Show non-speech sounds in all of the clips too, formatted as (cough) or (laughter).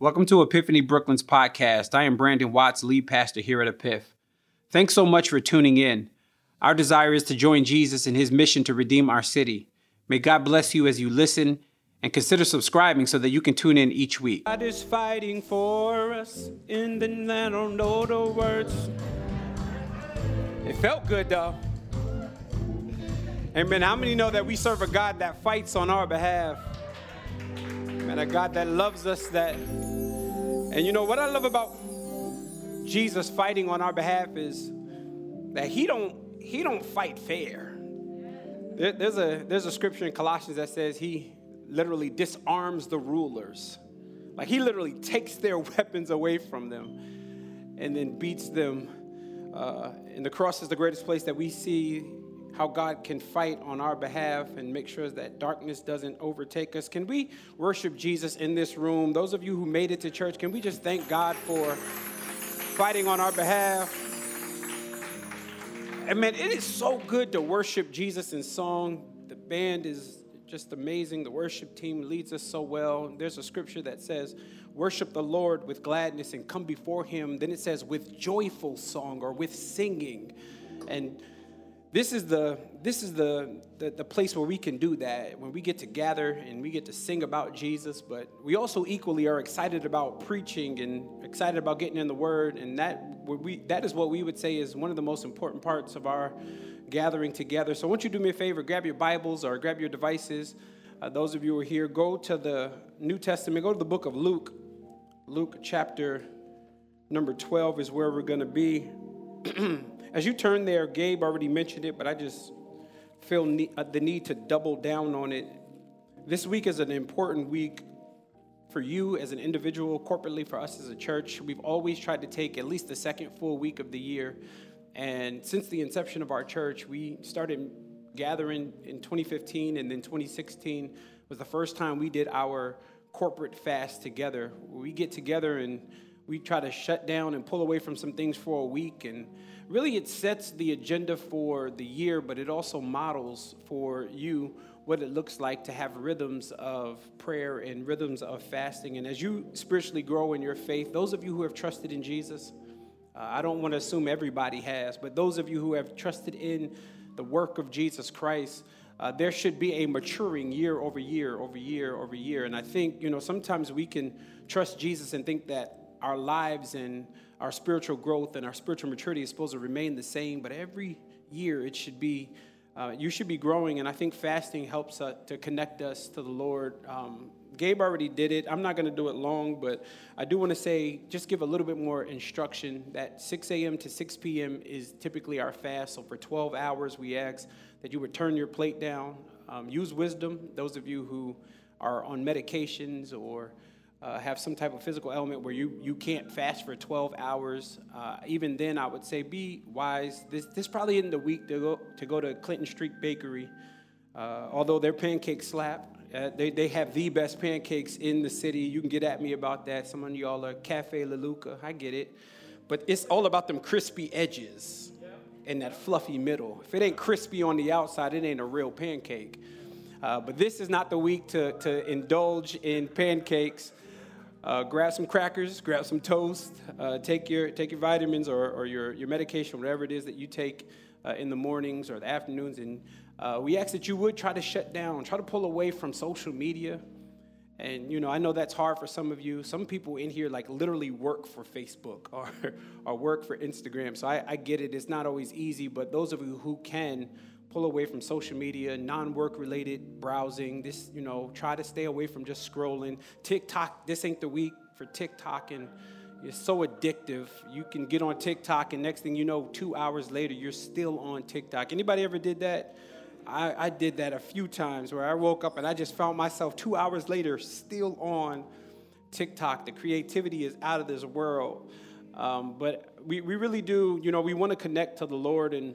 Welcome to Epiphany Brooklyn's podcast. I am Brandon Watts, lead pastor here at Epiph. Thanks so much for tuning in. Our desire is to join Jesus in his mission to redeem our city. May God bless you as you listen and consider subscribing so that you can tune in each week. God is fighting for us in the don't know the words. It felt good though. Amen. How many know that we serve a God that fights on our behalf? And a God that loves us that and you know what I love about Jesus fighting on our behalf is that he don't he don't fight fair. There, there's a there's a scripture in Colossians that says he literally disarms the rulers. Like he literally takes their (laughs) weapons away from them and then beats them. Uh, and the cross is the greatest place that we see how God can fight on our behalf and make sure that darkness doesn't overtake us. Can we worship Jesus in this room? Those of you who made it to church, can we just thank God for fighting on our behalf? And man, it is so good to worship Jesus in song. The band is just amazing. The worship team leads us so well. There's a scripture that says, Worship the Lord with gladness and come before him. Then it says, with joyful song or with singing. And this is the this is the, the, the place where we can do that when we get to gather and we get to sing about jesus but we also equally are excited about preaching and excited about getting in the word and that we that is what we would say is one of the most important parts of our gathering together. So i want you do me a favor grab your bibles or grab your devices. Uh, those of you who are here go to the new testament go to the book of luke. Luke chapter number 12 is where we're going to be (clears throat) As you turn there, Gabe already mentioned it, but I just feel ne- uh, the need to double down on it. This week is an important week for you as an individual, corporately for us as a church. We've always tried to take at least the second full week of the year. And since the inception of our church, we started gathering in 2015 and then 2016 was the first time we did our corporate fast together. We get together and we try to shut down and pull away from some things for a week and really it sets the agenda for the year, but it also models for you what it looks like to have rhythms of prayer and rhythms of fasting. And as you spiritually grow in your faith, those of you who have trusted in Jesus, uh, I don't want to assume everybody has, but those of you who have trusted in the work of Jesus Christ, uh, there should be a maturing year over year over year over year. And I think, you know, sometimes we can trust Jesus and think that our lives and our spiritual growth and our spiritual maturity is supposed to remain the same, but every year it should be, uh, you should be growing. And I think fasting helps uh, to connect us to the Lord. Um, Gabe already did it. I'm not going to do it long, but I do want to say, just give a little bit more instruction that 6 a.m. to 6 p.m. is typically our fast. So for 12 hours, we ask that you would turn your plate down. Um, use wisdom. Those of you who are on medications or uh, have some type of physical element where you, you can't fast for 12 hours. Uh, even then, I would say be wise. This, this probably isn't the week to go to, go to Clinton Street Bakery, uh, although their pancakes slap. Uh, they, they have the best pancakes in the city. You can get at me about that. Some of y'all are Cafe Luluc. I get it. But it's all about them crispy edges and that fluffy middle. If it ain't crispy on the outside, it ain't a real pancake. Uh, but this is not the week to, to indulge in pancakes. Uh, grab some crackers, grab some toast, uh, take, your, take your vitamins or, or your, your medication, whatever it is that you take uh, in the mornings or the afternoons. And uh, we ask that you would try to shut down, try to pull away from social media. And, you know, I know that's hard for some of you. Some people in here, like, literally work for Facebook (laughs) or, or work for Instagram. So I, I get it. It's not always easy, but those of you who can, pull away from social media, non-work related browsing. This, you know, try to stay away from just scrolling. TikTok, this ain't the week for TikTok and it's so addictive. You can get on TikTok and next thing you know, two hours later, you're still on TikTok. Anybody ever did that? I, I did that a few times where I woke up and I just found myself two hours later still on TikTok. The creativity is out of this world. Um, but we, we really do, you know, we want to connect to the Lord and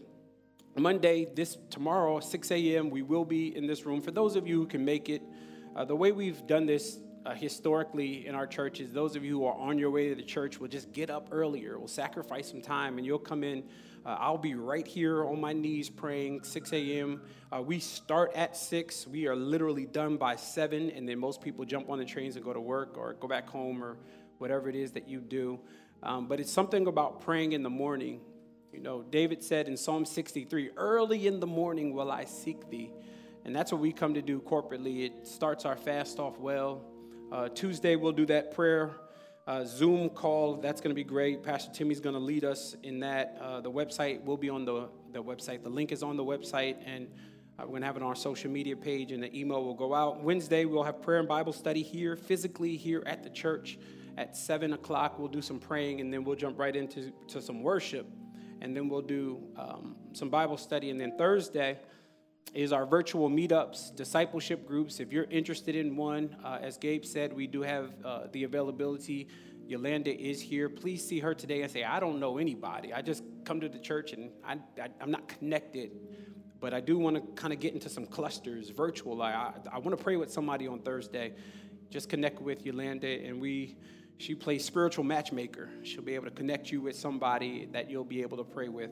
Monday, this tomorrow, 6 a.m., we will be in this room. For those of you who can make it, uh, the way we've done this uh, historically in our churches, those of you who are on your way to the church will just get up earlier, will sacrifice some time, and you'll come in. Uh, I'll be right here on my knees praying 6 a.m. Uh, we start at 6. We are literally done by 7, and then most people jump on the trains and go to work or go back home or whatever it is that you do. Um, but it's something about praying in the morning. You know, David said in Psalm 63, Early in the morning will I seek thee. And that's what we come to do corporately. It starts our fast off well. Uh, Tuesday, we'll do that prayer uh, Zoom call. That's going to be great. Pastor Timmy's going to lead us in that. Uh, the website will be on the, the website. The link is on the website, and uh, we're going to have it on our social media page, and the email will go out. Wednesday, we'll have prayer and Bible study here, physically here at the church at 7 o'clock. We'll do some praying, and then we'll jump right into to some worship, and then we'll do um, some Bible study. And then Thursday, is our virtual meetups, discipleship groups. If you're interested in one, uh, as Gabe said, we do have uh, the availability. Yolanda is here. Please see her today and say, I don't know anybody. I just come to the church and I, I, am not connected, but I do want to kind of get into some clusters, virtual. I, I, I want to pray with somebody on Thursday. Just connect with Yolanda, and we she plays spiritual matchmaker. She'll be able to connect you with somebody that you'll be able to pray with.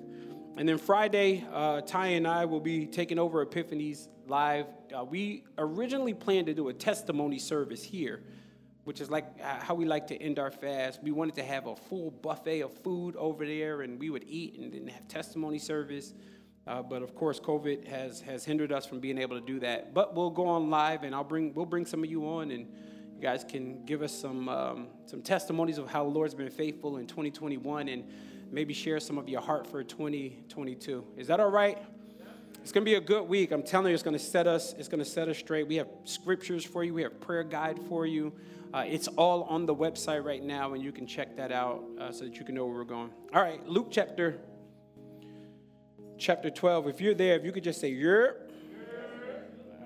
And then Friday, uh, Ty and I will be taking over Epiphanies live. Uh, we originally planned to do a testimony service here, which is like uh, how we like to end our fast. We wanted to have a full buffet of food over there, and we would eat and then have testimony service. Uh, but of course, COVID has has hindered us from being able to do that. But we'll go on live, and I'll bring we'll bring some of you on, and you guys can give us some um, some testimonies of how the Lord's been faithful in 2021 and maybe share some of your heart for 2022. Is that all right? It's going to be a good week. I'm telling you, it's going to set us. It's going to set us straight. We have scriptures for you. We have prayer guide for you. Uh, it's all on the website right now, and you can check that out uh, so that you can know where we're going. All right, Luke chapter chapter 12. If you're there, if you could just say you're.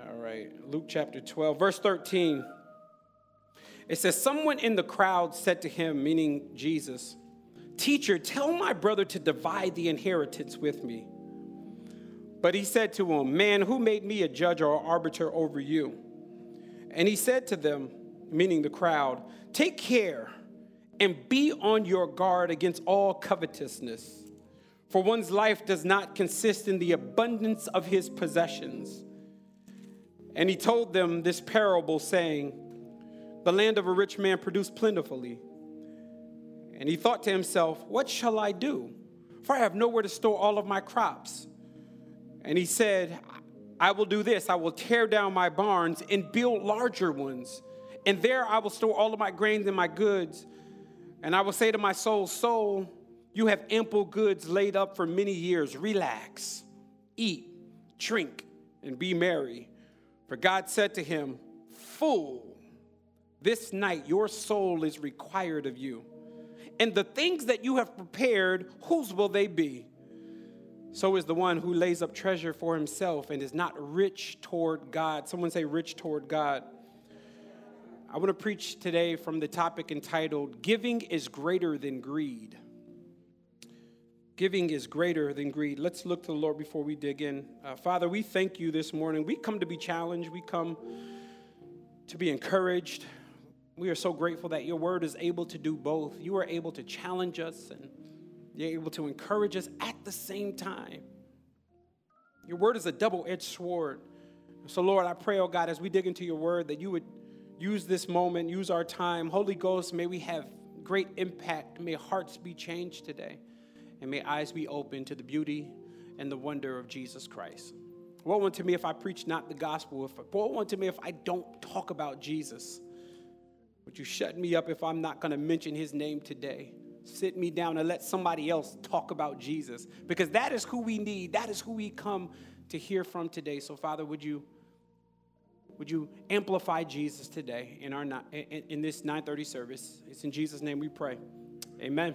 All right, Luke chapter 12, verse 13. It says, Someone in the crowd said to him, meaning Jesus, Teacher, tell my brother to divide the inheritance with me. But he said to him, Man, who made me a judge or arbiter over you? And he said to them, meaning the crowd, Take care and be on your guard against all covetousness, for one's life does not consist in the abundance of his possessions. And he told them this parable, saying, The land of a rich man produced plentifully. And he thought to himself, What shall I do? For I have nowhere to store all of my crops. And he said, I will do this I will tear down my barns and build larger ones. And there I will store all of my grains and my goods. And I will say to my soul, Soul, you have ample goods laid up for many years. Relax, eat, drink, and be merry. For God said to him, Fool, this night your soul is required of you and the things that you have prepared, whose will they be? So is the one who lays up treasure for himself and is not rich toward God. Someone say, rich toward God. I want to preach today from the topic entitled, Giving is Greater Than Greed. Giving is greater than greed. Let's look to the Lord before we dig in. Uh, Father, we thank you this morning. We come to be challenged, we come to be encouraged. We are so grateful that your word is able to do both. You are able to challenge us and you're able to encourage us at the same time. Your word is a double edged sword. So, Lord, I pray, oh God, as we dig into your word, that you would use this moment, use our time. Holy Ghost, may we have great impact. May hearts be changed today. And may eyes be open to the beauty and the wonder of Jesus Christ. Woe unto me if I preach not the gospel. If, woe unto me if I don't talk about Jesus. Would you shut me up if I'm not going to mention his name today? Sit me down and let somebody else talk about Jesus because that is who we need. That is who we come to hear from today. So, Father, would you would you amplify Jesus today in our in, this 9:30 service? It's in Jesus' name we pray. Amen.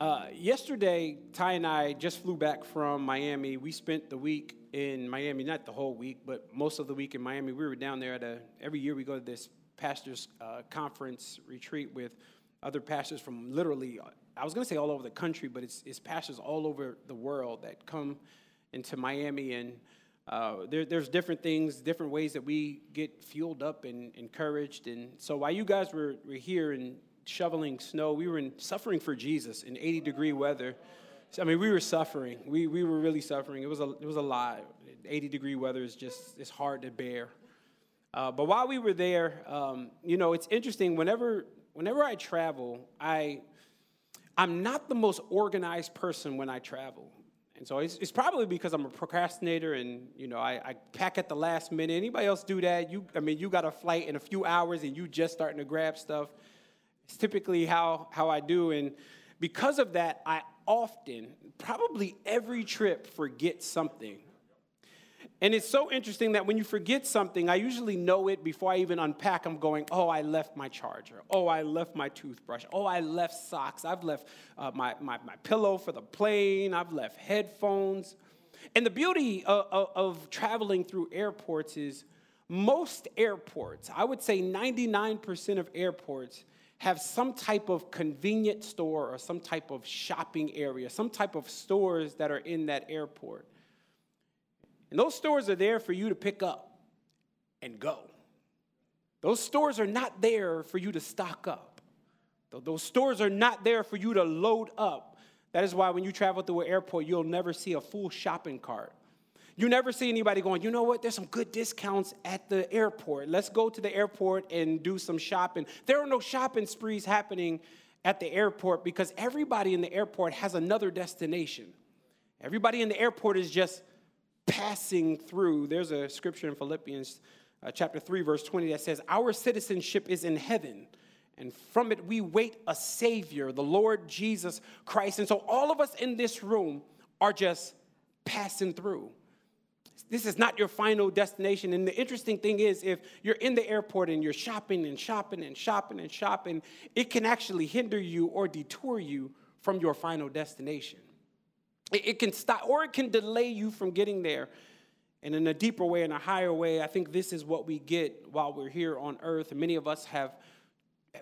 Uh, yesterday, Ty and I just flew back from Miami. We spent the week in Miami, not the whole week, but most of the week in Miami. We were down there at a, every year we go to this pastors' uh, conference retreat with other pastors from literally, I was going to say all over the country, but it's, it's pastors all over the world that come into Miami. And Uh, there, there's different things, different ways that we get fueled up and encouraged. And so while you guys were, were here and shoveling snow, we were in, suffering for Jesus in 80 degree weather. I mean, we were suffering. We, we were really suffering. It was a, it was a lot. 80 degree weather is just, it's hard to bear. Uh, but while we were there, um, you know, it's interesting. Whenever, whenever I travel, I, I'm not the most organized person when I travel. And so it's, it's, probably because I'm a procrastinator and, you know, I, I, pack at the last minute. Anybody else do that? You, I mean, you got a flight in a few hours and you just starting to grab stuff. It's typically how, how I do. And because of that, I often, probably every trip, forget something. And it's so interesting that when you forget something, I usually know it before I even unpack. I'm going, oh, I left my charger. Oh, I left my toothbrush. Oh, I left socks. I've left uh, my, my, my pillow for the plane. I've left headphones. And the beauty of, of, of traveling through airports is most airports, I would say 99% of airports, have some type of convenient store or some type of shopping area, some type of stores that are in that airport. And those stores are there for you to pick up and go. Those stores are not there for you to stock up. Those stores are not there for you to load up. That is why when you travel through an airport, you'll never see a full shopping cart. You never see anybody going, you know what, there's some good discounts at the airport. Let's go to the airport and do some shopping. There are no shopping sprees happening at the airport because everybody in the airport has another destination. Everybody in the airport is just passing through. There's a scripture in Philippians uh, chapter 3, verse 20 that says, Our citizenship is in heaven, and from it we wait a Savior, the Lord Jesus Christ. And so all of us in this room are just passing through. This is not your final destination. And the interesting thing is, if you're in the airport and you're shopping and shopping and shopping and shopping, it can actually hinder you or detour you from your final destination. It, can stop, or it can delay you from getting there. And in a deeper way, in a higher way, I think this is what we get while we're here on earth. And many of us have,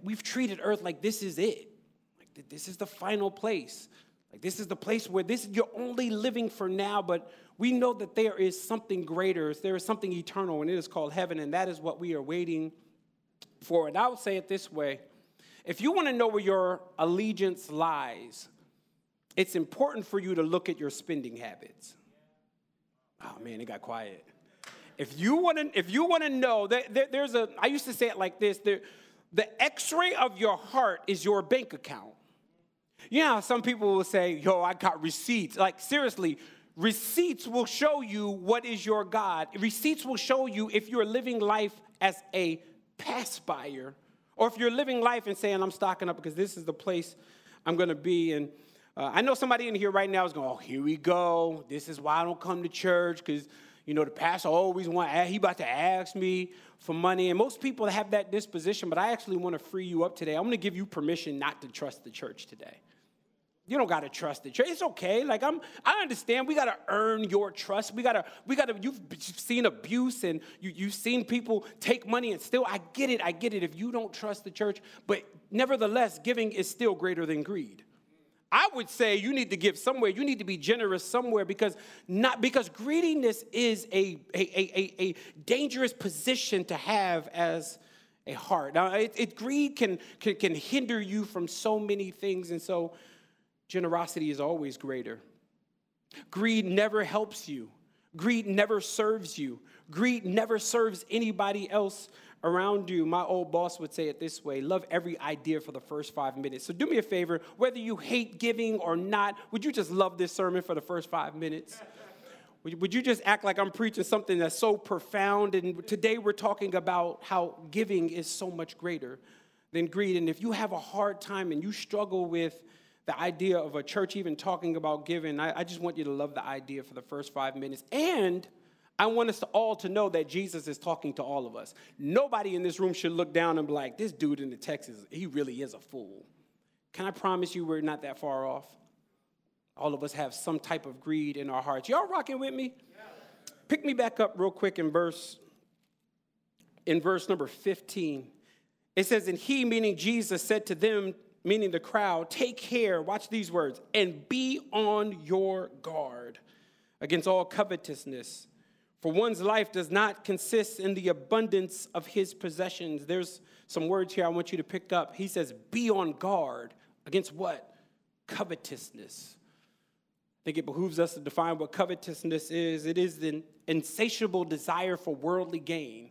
we've treated earth like this is it. Like this is the final place. Like this is the place where this you're only living for now, but we know that there is something greater. There is something eternal, and it is called heaven, and that is what we are waiting for. And I would say it this way: if you want to know where your allegiance lies, it's important for you to look at your spending habits. Oh man, it got quiet. If you want to, if you want to know that there, there's a, I used to say it like this: the X-ray of your heart is your bank account. You know, some people will say, "Yo, I got receipts." Like seriously, receipts will show you what is your God. Receipts will show you if you're living life as a pass buyer, or if you're living life and saying, "I'm stocking up because this is the place I'm going to be." And uh, I know somebody in here right now is going, oh, here we go. This is why I don't come to church because, you know, the pastor always want, he about to ask me for money. And most people have that disposition, but I actually want to free you up today. I'm going to give you permission not to trust the church today. You don't gotta trust the church. It's okay. Like I'm, I understand. We gotta earn your trust. We gotta, we gotta. You've seen abuse and you, you've seen people take money and still. I get it. I get it. If you don't trust the church, but nevertheless, giving is still greater than greed. I would say you need to give somewhere. You need to be generous somewhere because not because greediness is a, a, a, a dangerous position to have as a heart. Now, it, it greed can, can, can hinder you from so many things, and so generosity is always greater. Greed never helps you. Greed never serves you. Greed never serves anybody else around you, my old boss would say it this way love every idea for the first five minutes. So do me a favor, whether you hate giving or not, would you just love this sermon for the first five minutes? Would you just act like I'm preaching something that's so profound? And today we're talking about how giving is so much greater than greed. And if you have a hard time and you struggle with the idea of a church even talking about giving, I, I just want you to love the idea for the first five minutes. And I want us to all to know that Jesus is talking to all of us. Nobody in this room should look down and be like, this dude in the Texas, he really is a fool. Can I promise you we're not that far off? All of us have some type of greed in our hearts. Y'all rocking with me? Pick me back up real quick in verse in verse number 15. It says, And he, meaning Jesus, said to them, meaning the crowd, Take care, watch these words, and be on your guard against all covetousness For one's life does not consist in the abundance of his possessions. There's some words here I want you to pick up. He says, Be on guard against what? Covetousness. I think it behooves us to define what covetousness is. It is an insatiable desire for worldly gain.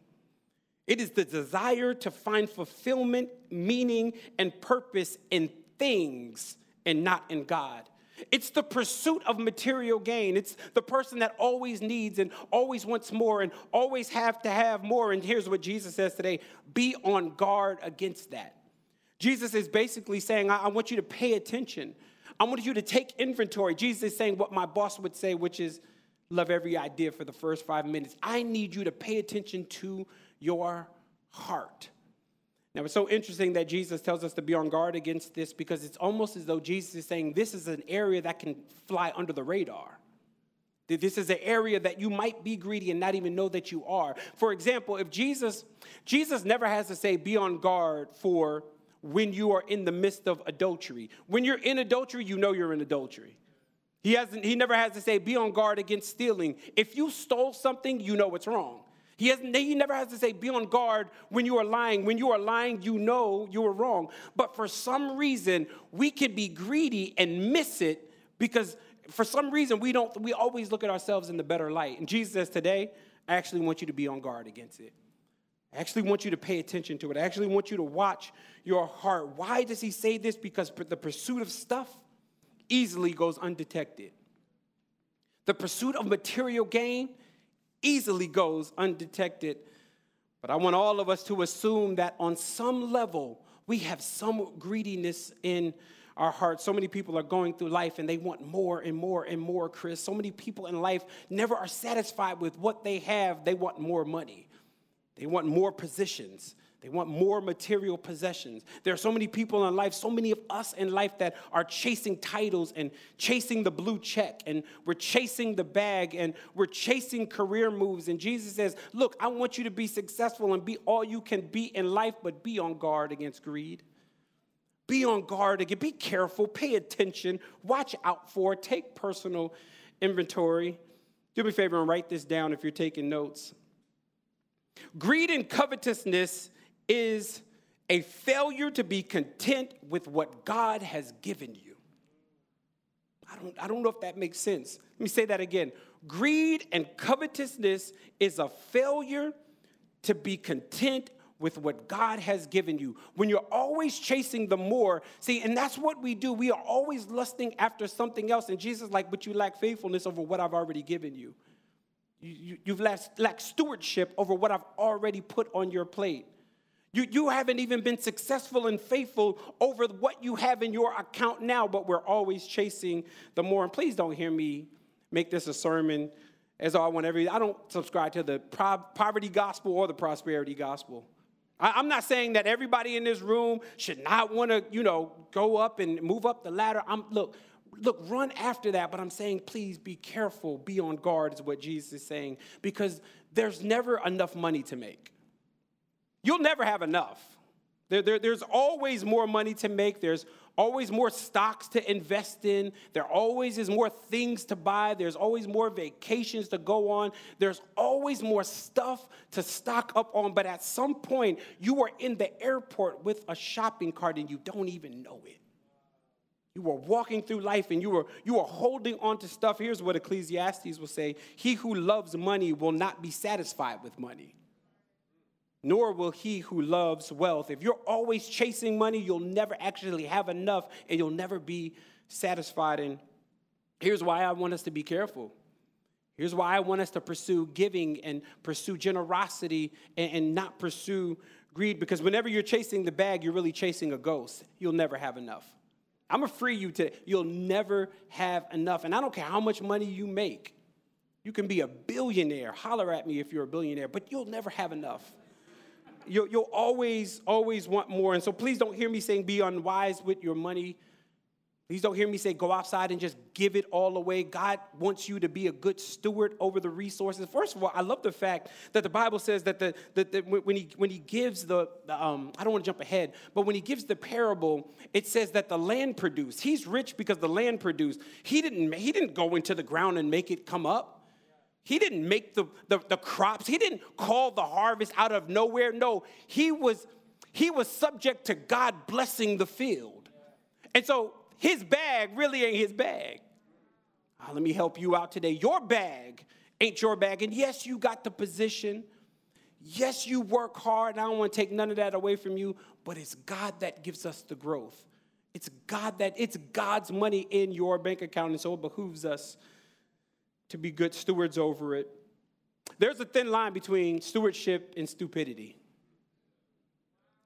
It is the desire to find fulfillment, meaning, and purpose in things and not in God. It's the pursuit of material gain. It's the person that always needs and always wants more and always have to have more. And here's what Jesus says today be on guard against that. Jesus is basically saying, I, want you to pay attention. I want you to take inventory. Jesus is saying what my boss would say, which is love every idea for the first five minutes. I need you to pay attention to your heart. Now, it's so interesting that Jesus tells us to be on guard against this because it's almost as though Jesus is saying this is an area that can fly under the radar. That This is an area that you might be greedy and not even know that you are. For example, if Jesus, Jesus never has to say, be on guard for when you are in the midst of adultery. When you're in adultery, you know you're in adultery. He, hasn't, he never has to say, be on guard against stealing. If you stole something, you know it's wrong. He, has, he never has to say, be on guard when you are lying. When you are lying, you know you are wrong. But for some reason, we can be greedy and miss it because for some reason we don't we always look at ourselves in the better light. And Jesus says, today, I actually want you to be on guard against it. I actually want you to pay attention to it. I actually want you to watch your heart. Why does he say this? Because the pursuit of stuff easily goes undetected. The pursuit of material gain easily goes undetected. But I want all of us to assume that on some level, we have some greediness in our hearts. So many people are going through life and they want more and more and more, Chris. So many people in life never are satisfied with what they have, they want more money, they want more positions. They want more material possessions. There are so many people in life, so many of us in life that are chasing titles and chasing the blue check, and we're chasing the bag and we're chasing career moves. And Jesus says, Look, I want you to be successful and be all you can be in life, but be on guard against greed. Be on guard again. Be careful, pay attention, watch out for, take personal inventory. Do me a favor and write this down if you're taking notes. Greed and covetousness is a failure to be content with what God has given you. I don't, I don't know if that makes sense. Let me say that again. Greed and covetousness is a failure to be content with what God has given you. When you're always chasing the more, see, and that's what we do. We are always lusting after something else. And Jesus, like, but you lack faithfulness over what I've already given you. you, you have lacked, lacked stewardship over what I've already put on your plate. You, you haven't even been successful and faithful over what you have in your account now, but we're always chasing the more. And please don't hear me make this a sermon as I want every. I don't subscribe to the poverty gospel or the prosperity gospel. I, I'm not saying that everybody in this room should not want to, you know, go up and move up the ladder. I'm look, look, run after that, but I'm saying please be careful, be on guard, is what Jesus is saying, because there's never enough money to make. You'll never have enough. There, there, there's always more money to make. There's always more stocks to invest in. There always is more things to buy. There's always more vacations to go on. There's always more stuff to stock up on. But at some point, you are in the airport with a shopping cart and you don't even know it. You were walking through life and you were, you were holding on to stuff. Here's what Ecclesiastes will say He who loves money will not be satisfied with money nor will he who loves wealth. If you're always chasing money, you'll never actually have enough and you'll never be satisfied. And here's why I want us to be careful. Here's why I want us to pursue giving and pursue generosity and, and not pursue greed because whenever you're chasing the bag, you're really chasing a ghost. You'll never have enough. I'm gonna free you today. You'll never have enough. And I don't care how much money you make. You can be a billionaire. Holler at me if you're a billionaire, but you'll never have enough you'll, you'll always, always want more. And so please don't hear me saying be unwise with your money. Please don't hear me say go outside and just give it all away. God wants you to be a good steward over the resources. First of all, I love the fact that the Bible says that, the, that when, he, when he gives the, the um, I don't want to jump ahead, but when he gives the parable, it says that the land produced. He's rich because the land produced. He didn't, he didn't go into the ground and make it come up. He didn't make the, the, the, crops. He didn't call the harvest out of nowhere. No, he was, he was subject to God blessing the field. And so his bag really ain't his bag. Oh, let me help you out today. Your bag ain't your bag. And yes, you got the position. Yes, you work hard. I don't want to take none of that away from you, but it's God that gives us the growth. It's God that it's God's money in your bank account, and so it behooves us to be good stewards over it. There's a thin line between stewardship and stupidity.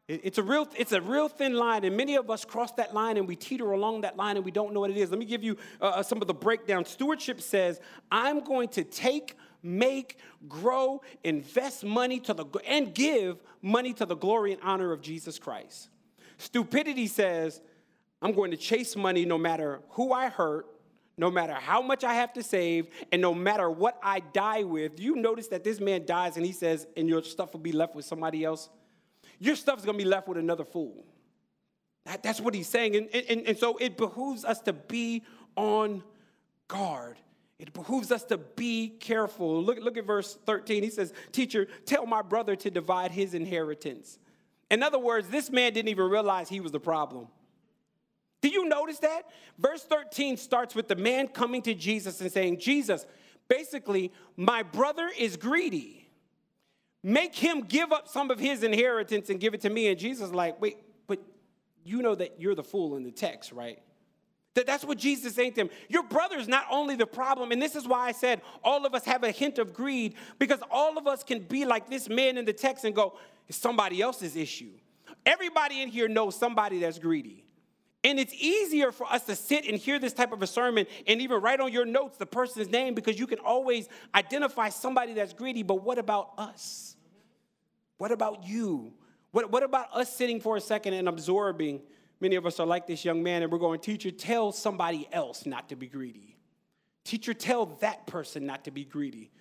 It's a real, it's a real thin line, and many of us cross that line and we teeter along that line and we don't know what it is. Let me give you uh, uh some of the breakdown. Stewardship says, I'm going to take, make, grow, invest money to the and give money to the glory and honor of Jesus Christ. Stupidity says, I'm going to chase money no matter who I hurt, no matter how much I have to save, and no matter what I die with. You notice that this man dies and he says, and your stuff will be left with somebody else your stuff's gonna be left with another fool. That, that's what he's saying. And, and, and so it behooves us to be on guard. It behooves us to be careful. Look, look at verse 13. He says, Teacher, tell my brother to divide his inheritance. In other words, this man didn't even realize he was the problem. Do you notice that? Verse 13 starts with the man coming to Jesus and saying, Jesus, basically, my brother is greedy make him give up some of his inheritance and give it to me. And Jesus like, wait, but you know that you're the fool in the text, right? That, that's what Jesus saying to him. Your brother is not only the problem, and this is why I said all of us have a hint of greed, because all of us can be like this man in the text and go, it's somebody else's issue. Everybody in here knows somebody that's greedy. And it's easier for us to sit and hear this type of a sermon and even write on your notes the person's name because you can always identify somebody that's greedy. But what about us? What about you? What, what about us sitting for a second and absorbing? Many of us are like this young man, and we're going, Teacher, tell somebody else not to be greedy. Teacher, tell that person not to be greedy.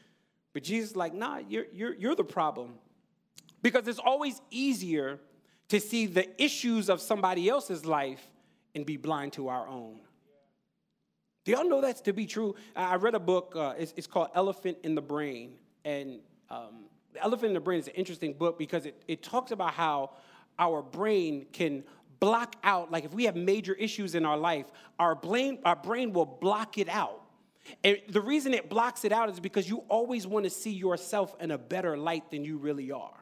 But Jesus like, nah, you're, you're, you're the problem. Because it's always easier to see the issues of somebody else's life and be blind to our own. Do y'all know that's to be true? I read a book, uh, it's, it's, called Elephant in the Brain. And um, the Elephant in the Brain is an interesting book because it, it talks about how our brain can block out, like if we have major issues in our life, our brain, our brain will block it out. And the reason it blocks it out is because you always want to see yourself in a better light than you really are.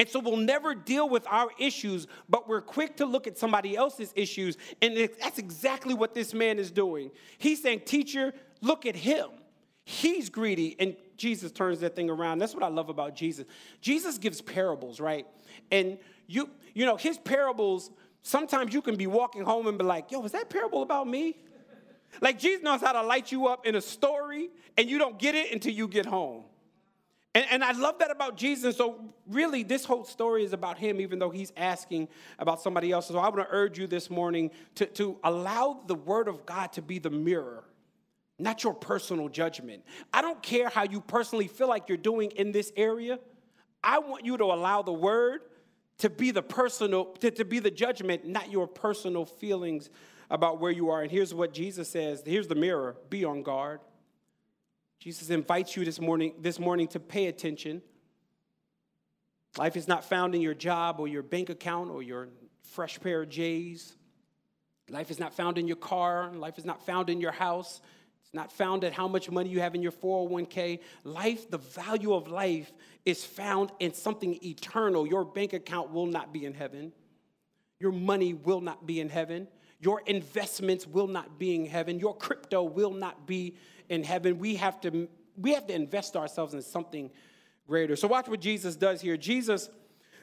And so we'll never deal with our issues, but we're quick to look at somebody else's issues. And that's exactly what this man is doing. He's saying, Teacher, look at him. He's greedy, and Jesus turns that thing around. That's what I love about Jesus. Jesus gives parables, right? And you, you know, his parables, sometimes you can be walking home and be like, yo, was that parable about me? Like Jesus knows how to light you up in a story, and you don't get it until you get home. And, and I love that about Jesus. So, really, this whole story is about him, even though he's asking about somebody else. So, I want to urge you this morning to, to allow the word of God to be the mirror not your personal judgment. I don't care how you personally feel like you're doing in this area. I want you to allow the word to be the personal, to, to be the judgment, not your personal feelings about where you are. And here's what Jesus says here's the mirror be on guard. Jesus invites you this morning, this morning to pay attention. Life is not found in your job or your bank account or your fresh pair of J's. Life is not found in your car. Life is not found in your house. It's not found at how much money you have in your 401k. Life, the value of life, is found in something eternal. Your bank account will not be in heaven. Your money will not be in heaven. Your investments will not be in heaven. Your crypto will not be in heaven. We have to, we have to invest ourselves in something greater. So watch what Jesus does here. Jesus,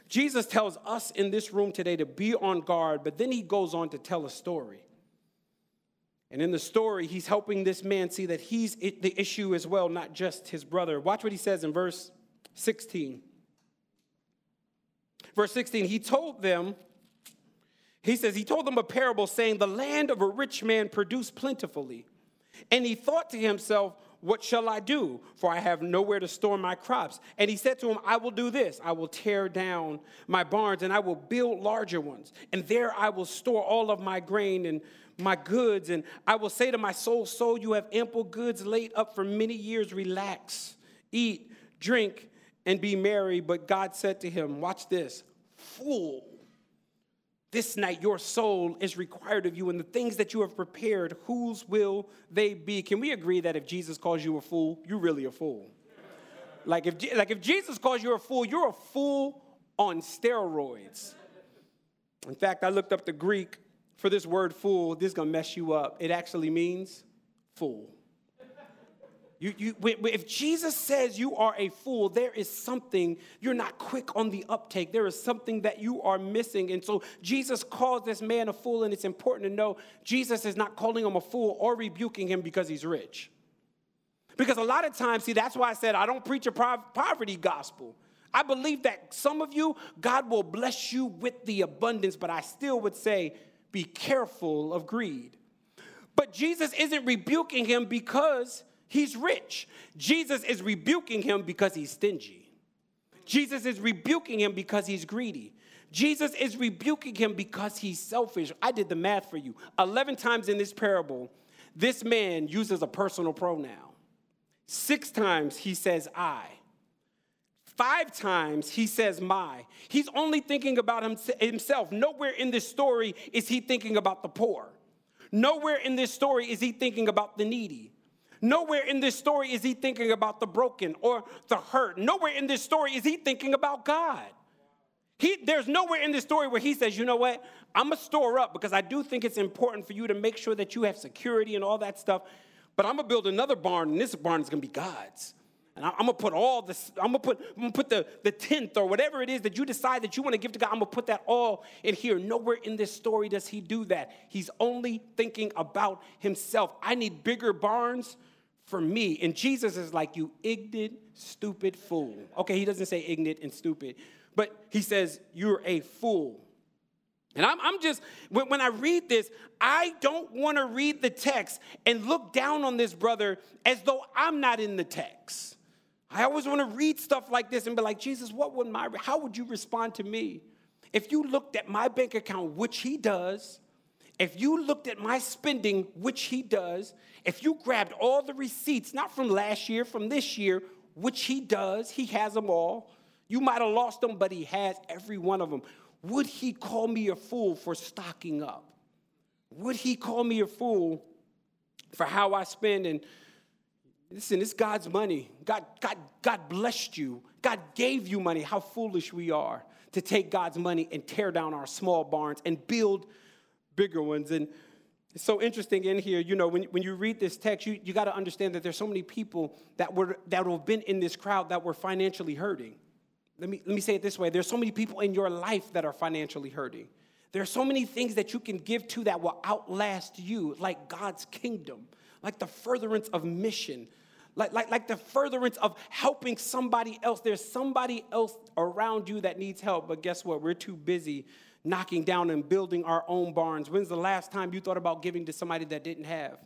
Jesus tells us in this room today to be on guard, but then he goes on to tell a story. And in the story, he's helping this man see that he's the issue as well, not just his brother. Watch what he says in verse 16. Verse 16, he told them, he says, he told them a parable saying, The land of a rich man produced plentifully. And he thought to himself, What shall I do? For I have nowhere to store my crops. And he said to him, I will do this I will tear down my barns and I will build larger ones. And there I will store all of my grain and my goods. And I will say to my soul, Soul, you have ample goods laid up for many years. Relax, eat, drink, and be merry. But God said to him, Watch this, fool. This night, your soul is required of you, and the things that you have prepared, whose will they be? Can we agree that if Jesus calls you a fool, you're really a fool? Like if, like if Jesus calls you a fool, you're a fool on steroids. In fact, I looked up the Greek for this word fool. This is gonna mess you up. It actually means fool. You, you, if Jesus says you are a fool, there is something you're not quick on the uptake. There is something that you are missing. And so Jesus calls this man a fool, and it's important to know Jesus is not calling him a fool or rebuking him because he's rich. Because a lot of times, see, that's why I said I don't preach a poverty gospel. I believe that some of you, God will bless you with the abundance, but I still would say be careful of greed. But Jesus isn't rebuking him because He's rich. Jesus is rebuking him because he's stingy. Jesus is rebuking him because he's greedy. Jesus is rebuking him because he's selfish. I did the math for you. 11 times in this parable, this man uses a personal pronoun. Six times he says I. Five times he says my. He's only thinking about himself. Nowhere in this story is he thinking about the poor. Nowhere in this story is he thinking about the needy. Nowhere in this story is he thinking about the broken or the hurt. Nowhere in this story is he thinking about God. He, there's nowhere in this story where he says, you know what, I'm gonna store up because I do think it's important for you to make sure that you have security and all that stuff. But I'm gonna build another barn, and this barn is gonna be God's. And I, am gonna put all this, I'm gonna put, I'm gonna put the, the tenth or whatever it is that you decide that you wanna give to God, I'm gonna put that all in here. Nowhere in this story does he do that. He's only thinking about himself. I need bigger barns for me. And Jesus is like, you ignorant, stupid fool. Okay, he doesn't say ignorant and stupid, but he says, you're a fool. And I'm, I'm just, when, when I read this, I don't want to read the text and look down on this brother as though I'm not in the text. I always want to read stuff like this and be like, Jesus, what would my, how would you respond to me? If you looked at my bank account, which he does, if you looked at my spending, which he does, if you grabbed all the receipts, not from last year, from this year, which he does, he has them all. You might have lost them, but he has every one of them. Would he call me a fool for stocking up? Would he call me a fool for how I spend? And listen, it's God's money. God, God, God blessed you. God gave you money. How foolish we are to take God's money and tear down our small barns and build bigger ones. And it's so interesting in here, you know, when, when you read this text, you, you got to understand that there's so many people that were that have been in this crowd that were financially hurting. Let me, let me say it this way there's so many people in your life that are financially hurting. There are so many things that you can give to that will outlast you, like God's kingdom, like the furtherance of mission, like, like, like the furtherance of helping somebody else. There's somebody else around you that needs help, but guess what? We're too busy knocking down and building our own barns? When's the last time you thought about giving to somebody that didn't have?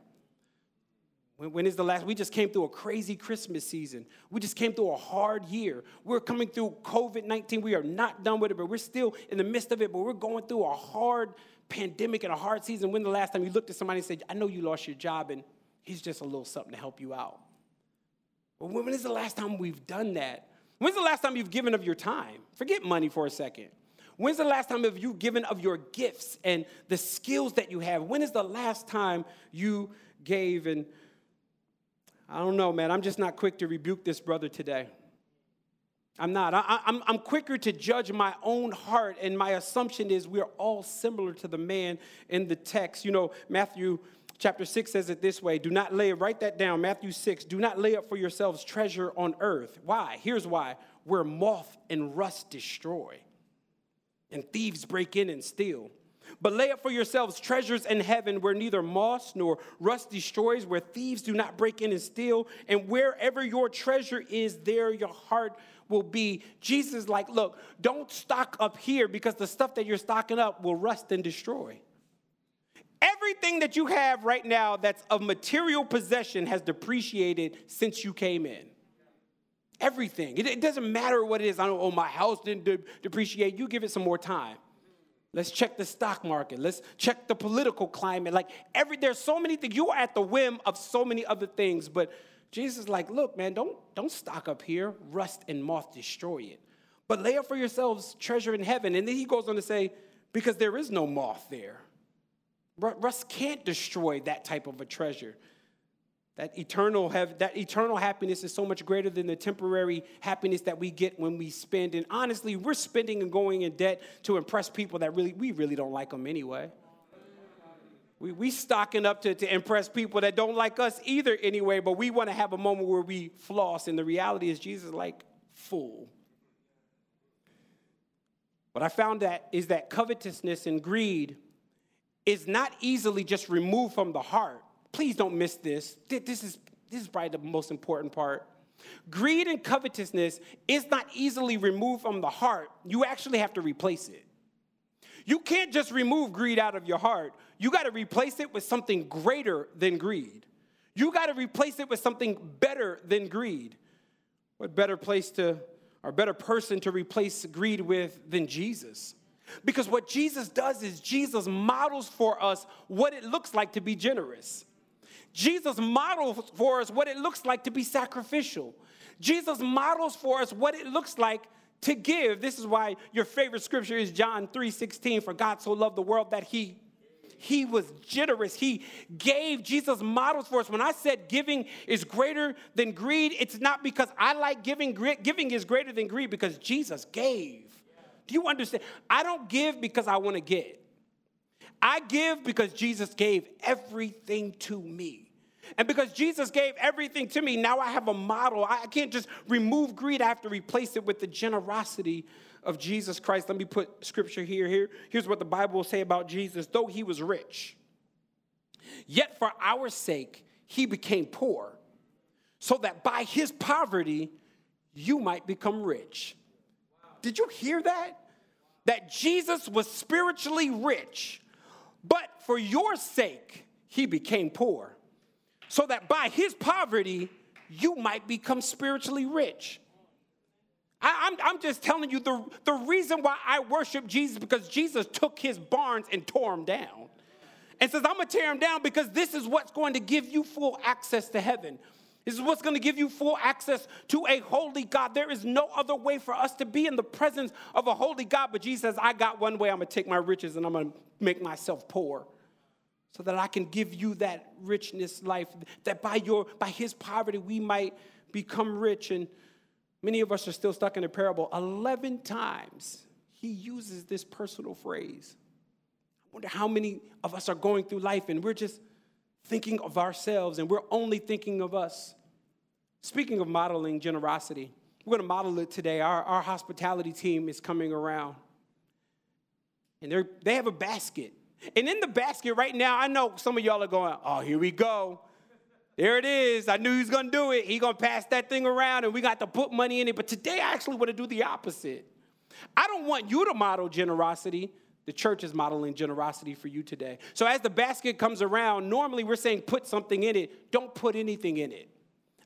When, when is the last? We just came through a crazy Christmas season. We just came through a hard year. We're coming through COVID 19. We are not done with it, but we're still in the midst of it. But we're going through a hard pandemic and a hard season. When the last time you looked at somebody and said, I know you lost your job and he's just a little something to help you out? Well, when is the last time we've done that? When's the last time you've given of your time? Forget money for a second. When's the last time have you given of your gifts and the skills that you have? When is the last time you gave? And I don't know, man. I'm just not quick to rebuke this brother today. I'm not. I, am I'm quicker to judge my own heart, and my assumption is we're all similar to the man in the text. You know, Matthew chapter 6 says it this way do not lay, write that down, Matthew 6, do not lay up for yourselves treasure on earth. Why? Here's why where moth and rust destroy and thieves break in and steal. But lay up for yourselves treasures in heaven where neither moss nor rust destroys, where thieves do not break in and steal. And wherever your treasure is, there your heart will be. Jesus like, look, don't stock up here because the stuff that you're stocking up will rust and destroy. Everything that you have right now that's of material possession has depreciated since you came in. Everything. It, it doesn't matter what it is. I don't, oh, my house didn't de- depreciate. You give it some more time. Let's check the stock market. Let's check the political climate. Like every there's so many things. You are at the whim of so many other things, but Jesus is like, look, man, don't, don't stock up here. Rust and moth destroy it. But lay up for yourselves treasure in heaven. And then he goes on to say, because there is no moth there. Rust can't destroy that type of a treasure. That eternal, have, that eternal happiness is so much greater than the temporary happiness that we get when we spend. And honestly, we're spending and going in debt to impress people that really we really don't like them anyway. We we stocking up to, to impress people that don't like us either anyway, but we want to have a moment where we floss. And the reality is Jesus like, fool. What I found that is that covetousness and greed is not easily just removed from the heart please don't miss this. This is, this is probably the most important part. Greed and covetousness is not easily removed from the heart. You actually have to replace it. You can't just remove greed out of your heart. You got to replace it with something greater than greed. You got to replace it with something better than greed. What better place to, or better person to replace greed with than Jesus? Because what Jesus does is Jesus models for us what it looks like to be generous. Jesus models for us what it looks like to be sacrificial. Jesus models for us what it looks like to give. This is why your favorite scripture is John 3:16 for God so loved the world that he he was generous. He gave Jesus models for us. When I said giving is greater than greed, it's not because I like giving. Giving is greater than greed because Jesus gave. Do you understand? I don't give because I want to get. I give because Jesus gave everything to me. And because Jesus gave everything to me, now I have a model. I can't just remove greed, I have to replace it with the generosity of Jesus Christ. Let me put scripture here. Here, here's what the Bible will say about Jesus. Though he was rich, yet for our sake he became poor, so that by his poverty you might become rich. Did you hear that? That Jesus was spiritually rich but for your sake, he became poor, so that by his poverty, you might become spiritually rich. I, am just telling you the, the reason why I worship Jesus because Jesus took his barns and tore them down. And says, I'm gonna tear them down because this is what's going to give you full access to heaven. This is what's going to give you full access to a holy God. There is no other way for us to be in the presence of a holy God. But Jesus says, I got one way. I'm going to take my riches and I'm going to make myself poor so that I can give you that richness life, that by, your, by his poverty we might become rich. And many of us are still stuck in the parable. 11 times he uses this personal phrase. I wonder how many of us are going through life and we're just thinking of ourselves and we're only thinking of us. Speaking of modeling generosity, we're going to model it today. Our, our hospitality team is coming around. And they they have a basket. And in the basket right now, I know some of y'all are going, oh, here we go. There it is. I knew he was going to do it. He going to pass that thing around and we got to put money in it. But today I actually want to do the opposite. I don't want you to model generosity. The church is modeling generosity for you today. So as the basket comes around, normally we're saying put something in it. Don't put anything in it.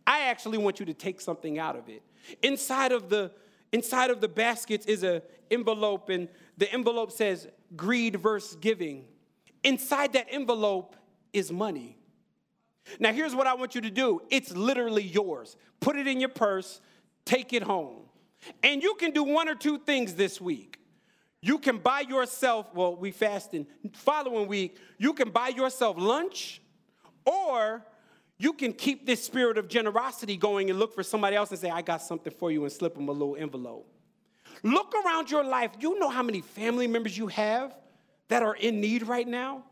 I actually want you to take something out of it. Inside of the inside of the baskets is a envelope and the envelope says greed versus giving. Inside that envelope is money. Now here's what I want you to do. It's literally yours. Put it in your purse, take it home. And you can do one or two things this week. You can buy yourself, well, we fasting, following week, you can buy yourself lunch, or you can keep this spirit of generosity going and look for somebody else and say, I got something for you, and slip them a little envelope. Look around your life. You know how many family members you have that are in need right now?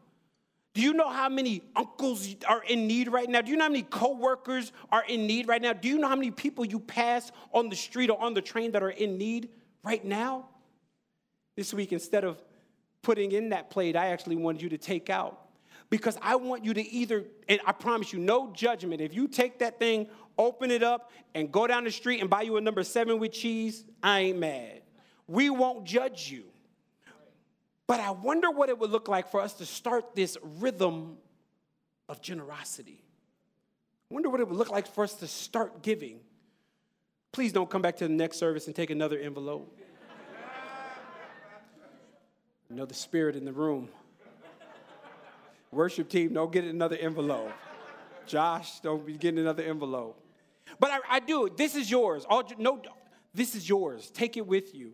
Do you know how many uncles are in need right now? Do you know how many coworkers are in need right now? Do you know how many people you pass on the street or on the train that are in need right now? This week, instead of putting in that plate, I actually wanted you to take out. Because I want you to either, and I promise you, no judgment. If you take that thing, open it up, and go down the street and buy you a number seven with cheese, I ain't mad. We won't judge you. But I wonder what it would look like for us to start this rhythm of generosity. I wonder what it would look like for us to start giving. Please don't come back to the next service and take another envelope. Know the spirit in the room. Worship team, don't get another envelope. Josh, don't be getting another envelope. But I, I do. This is yours. All no, this is yours. Take it with you.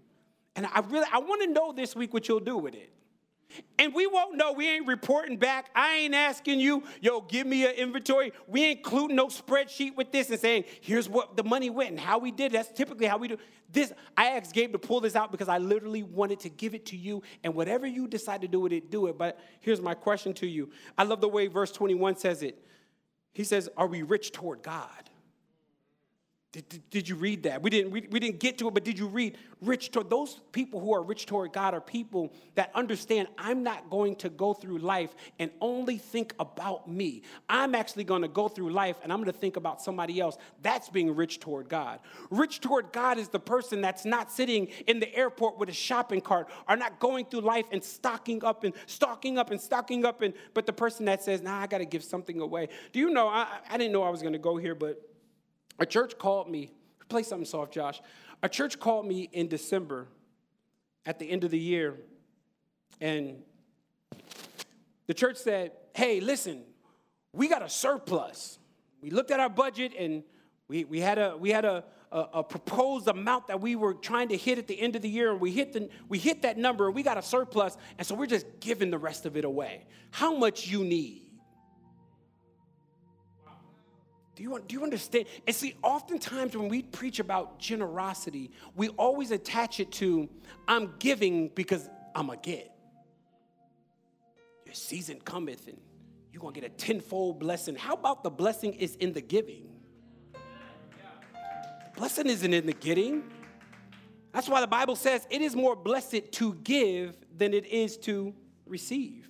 And I really, I want to know this week what you'll do with it. And we won't know. We ain't reporting back. I ain't asking you, yo, give me an inventory. We ain't including no spreadsheet with this and saying, here's what the money went and how we did. That's typically how we do this. I asked Gabe to pull this out because I literally wanted to give it to you. And whatever you decide to do with it, do it. But here's my question to you. I love the way verse 21 says it. He says, Are we rich toward God? Did, did, did, you read that? We didn't, we, we didn't get to it, but did you read rich toward those people who are rich toward God are people that understand I'm not going to go through life and only think about me. I'm actually going to go through life and I'm going to think about somebody else. That's being rich toward God. Rich toward God is the person that's not sitting in the airport with a shopping cart or not going through life and stocking up and stocking up and stocking up and but the person that says, nah, I gotta give something away. Do you know I, I didn't know I was gonna go here, but a church called me, play something soft, Josh. A church called me in December at the end of the year, and the church said, Hey, listen, we got a surplus. We looked at our budget and we, we had, a, we had a, a, a, proposed amount that we were trying to hit at the end of the year, and we hit, the, we hit that number, and we got a surplus, and so we're just giving the rest of it away. How much you need? Do you, do you understand? And see, oftentimes when we preach about generosity, we always attach it to I'm giving because I'm a get. Your season cometh and you're going to get a tenfold blessing. How about the blessing is in the giving? The blessing isn't in the getting. That's why the Bible says it is more blessed to give than it is to receive.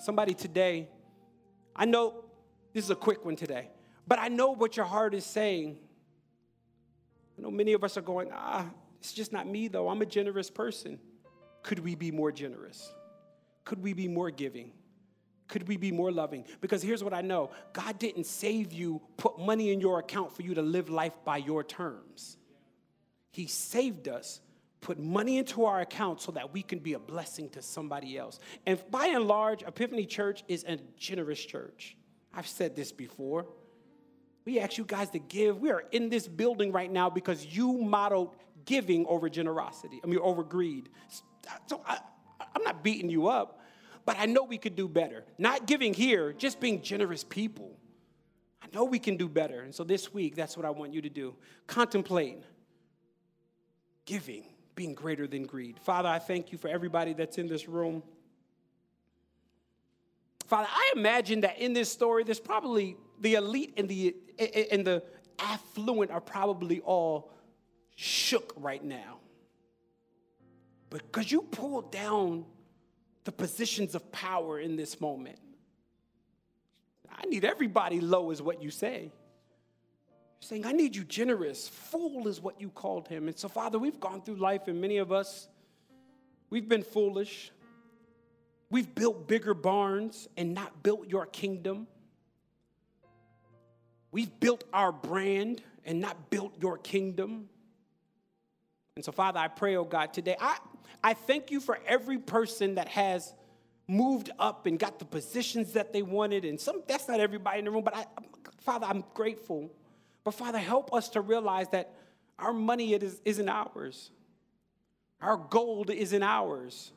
Somebody today, I know this is a quick one today. But I know what your heart is saying. I know many of us are going, ah, it's just not me though. I'm a generous person. Could we be more generous? Could we be more giving? Could we be more loving? Because here's what I know God didn't save you, put money in your account for you to live life by your terms. He saved us, put money into our account so that we can be a blessing to somebody else. And by and large, Epiphany Church is a generous church. I've said this before. We ask you guys to give. We are in this building right now because you modeled giving over generosity, I mean, over greed. So I, I'm not beating you up, but I know we could do better. Not giving here, just being generous people. I know we can do better. And so this week, that's what I want you to do. Contemplate giving, being greater than greed. Father, I thank you for everybody that's in this room. Father, I imagine that in this story, there's probably the elite and the, and the affluent are probably all shook right now. Because you pulled down the positions of power in this moment. I need everybody low, is what you say. You're saying, I need you generous. Fool is what you called him. And so, Father, we've gone through life, and many of us, we've been foolish. We've built bigger barns and not built your kingdom. We've built our brand and not built your kingdom. And so, Father, I pray, oh God, today, I, I thank you for every person that has moved up and got the positions that they wanted. And some that's not everybody in the room, but I, Father, I'm grateful. But Father, help us to realize that our money it is, isn't ours. Our gold isn't ours.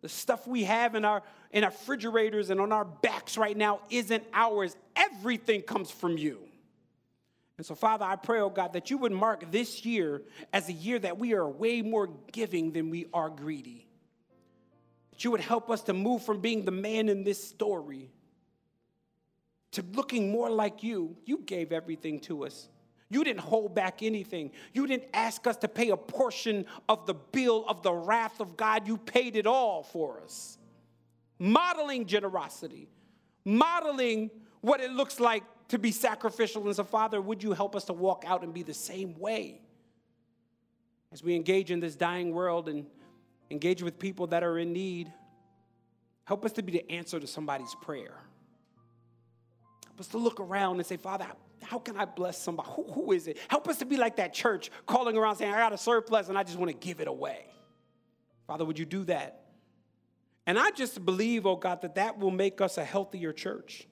The stuff we have in our in our refrigerators and on our backs right now isn't ours. Everything comes from you. And so, Father, I pray, oh God, that you would mark this year as a year that we are way more giving than we are greedy. That you would help us to move from being the man in this story to looking more like you. You gave everything to us. You didn't hold back anything. You didn't ask us to pay a portion of the bill of the wrath of God. You paid it all for us. Modeling generosity, modeling what it looks like to be sacrificial. And so, Father, would you help us to walk out and be the same way as we engage in this dying world? And engage with people that are in need. Help us to be the answer to somebody's prayer. Help us to look around and say, Father, how can I bless somebody? Who, who is it? Help us to be like that church calling around saying, I got a surplus and I just want to give it away. Father, would you do that? And I just believe, oh God, that that will make us a healthier church.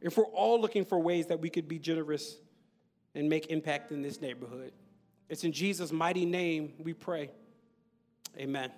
If we're all looking for ways that we could be generous and make impact in this neighborhood. It's in Jesus' mighty name we pray. Amen.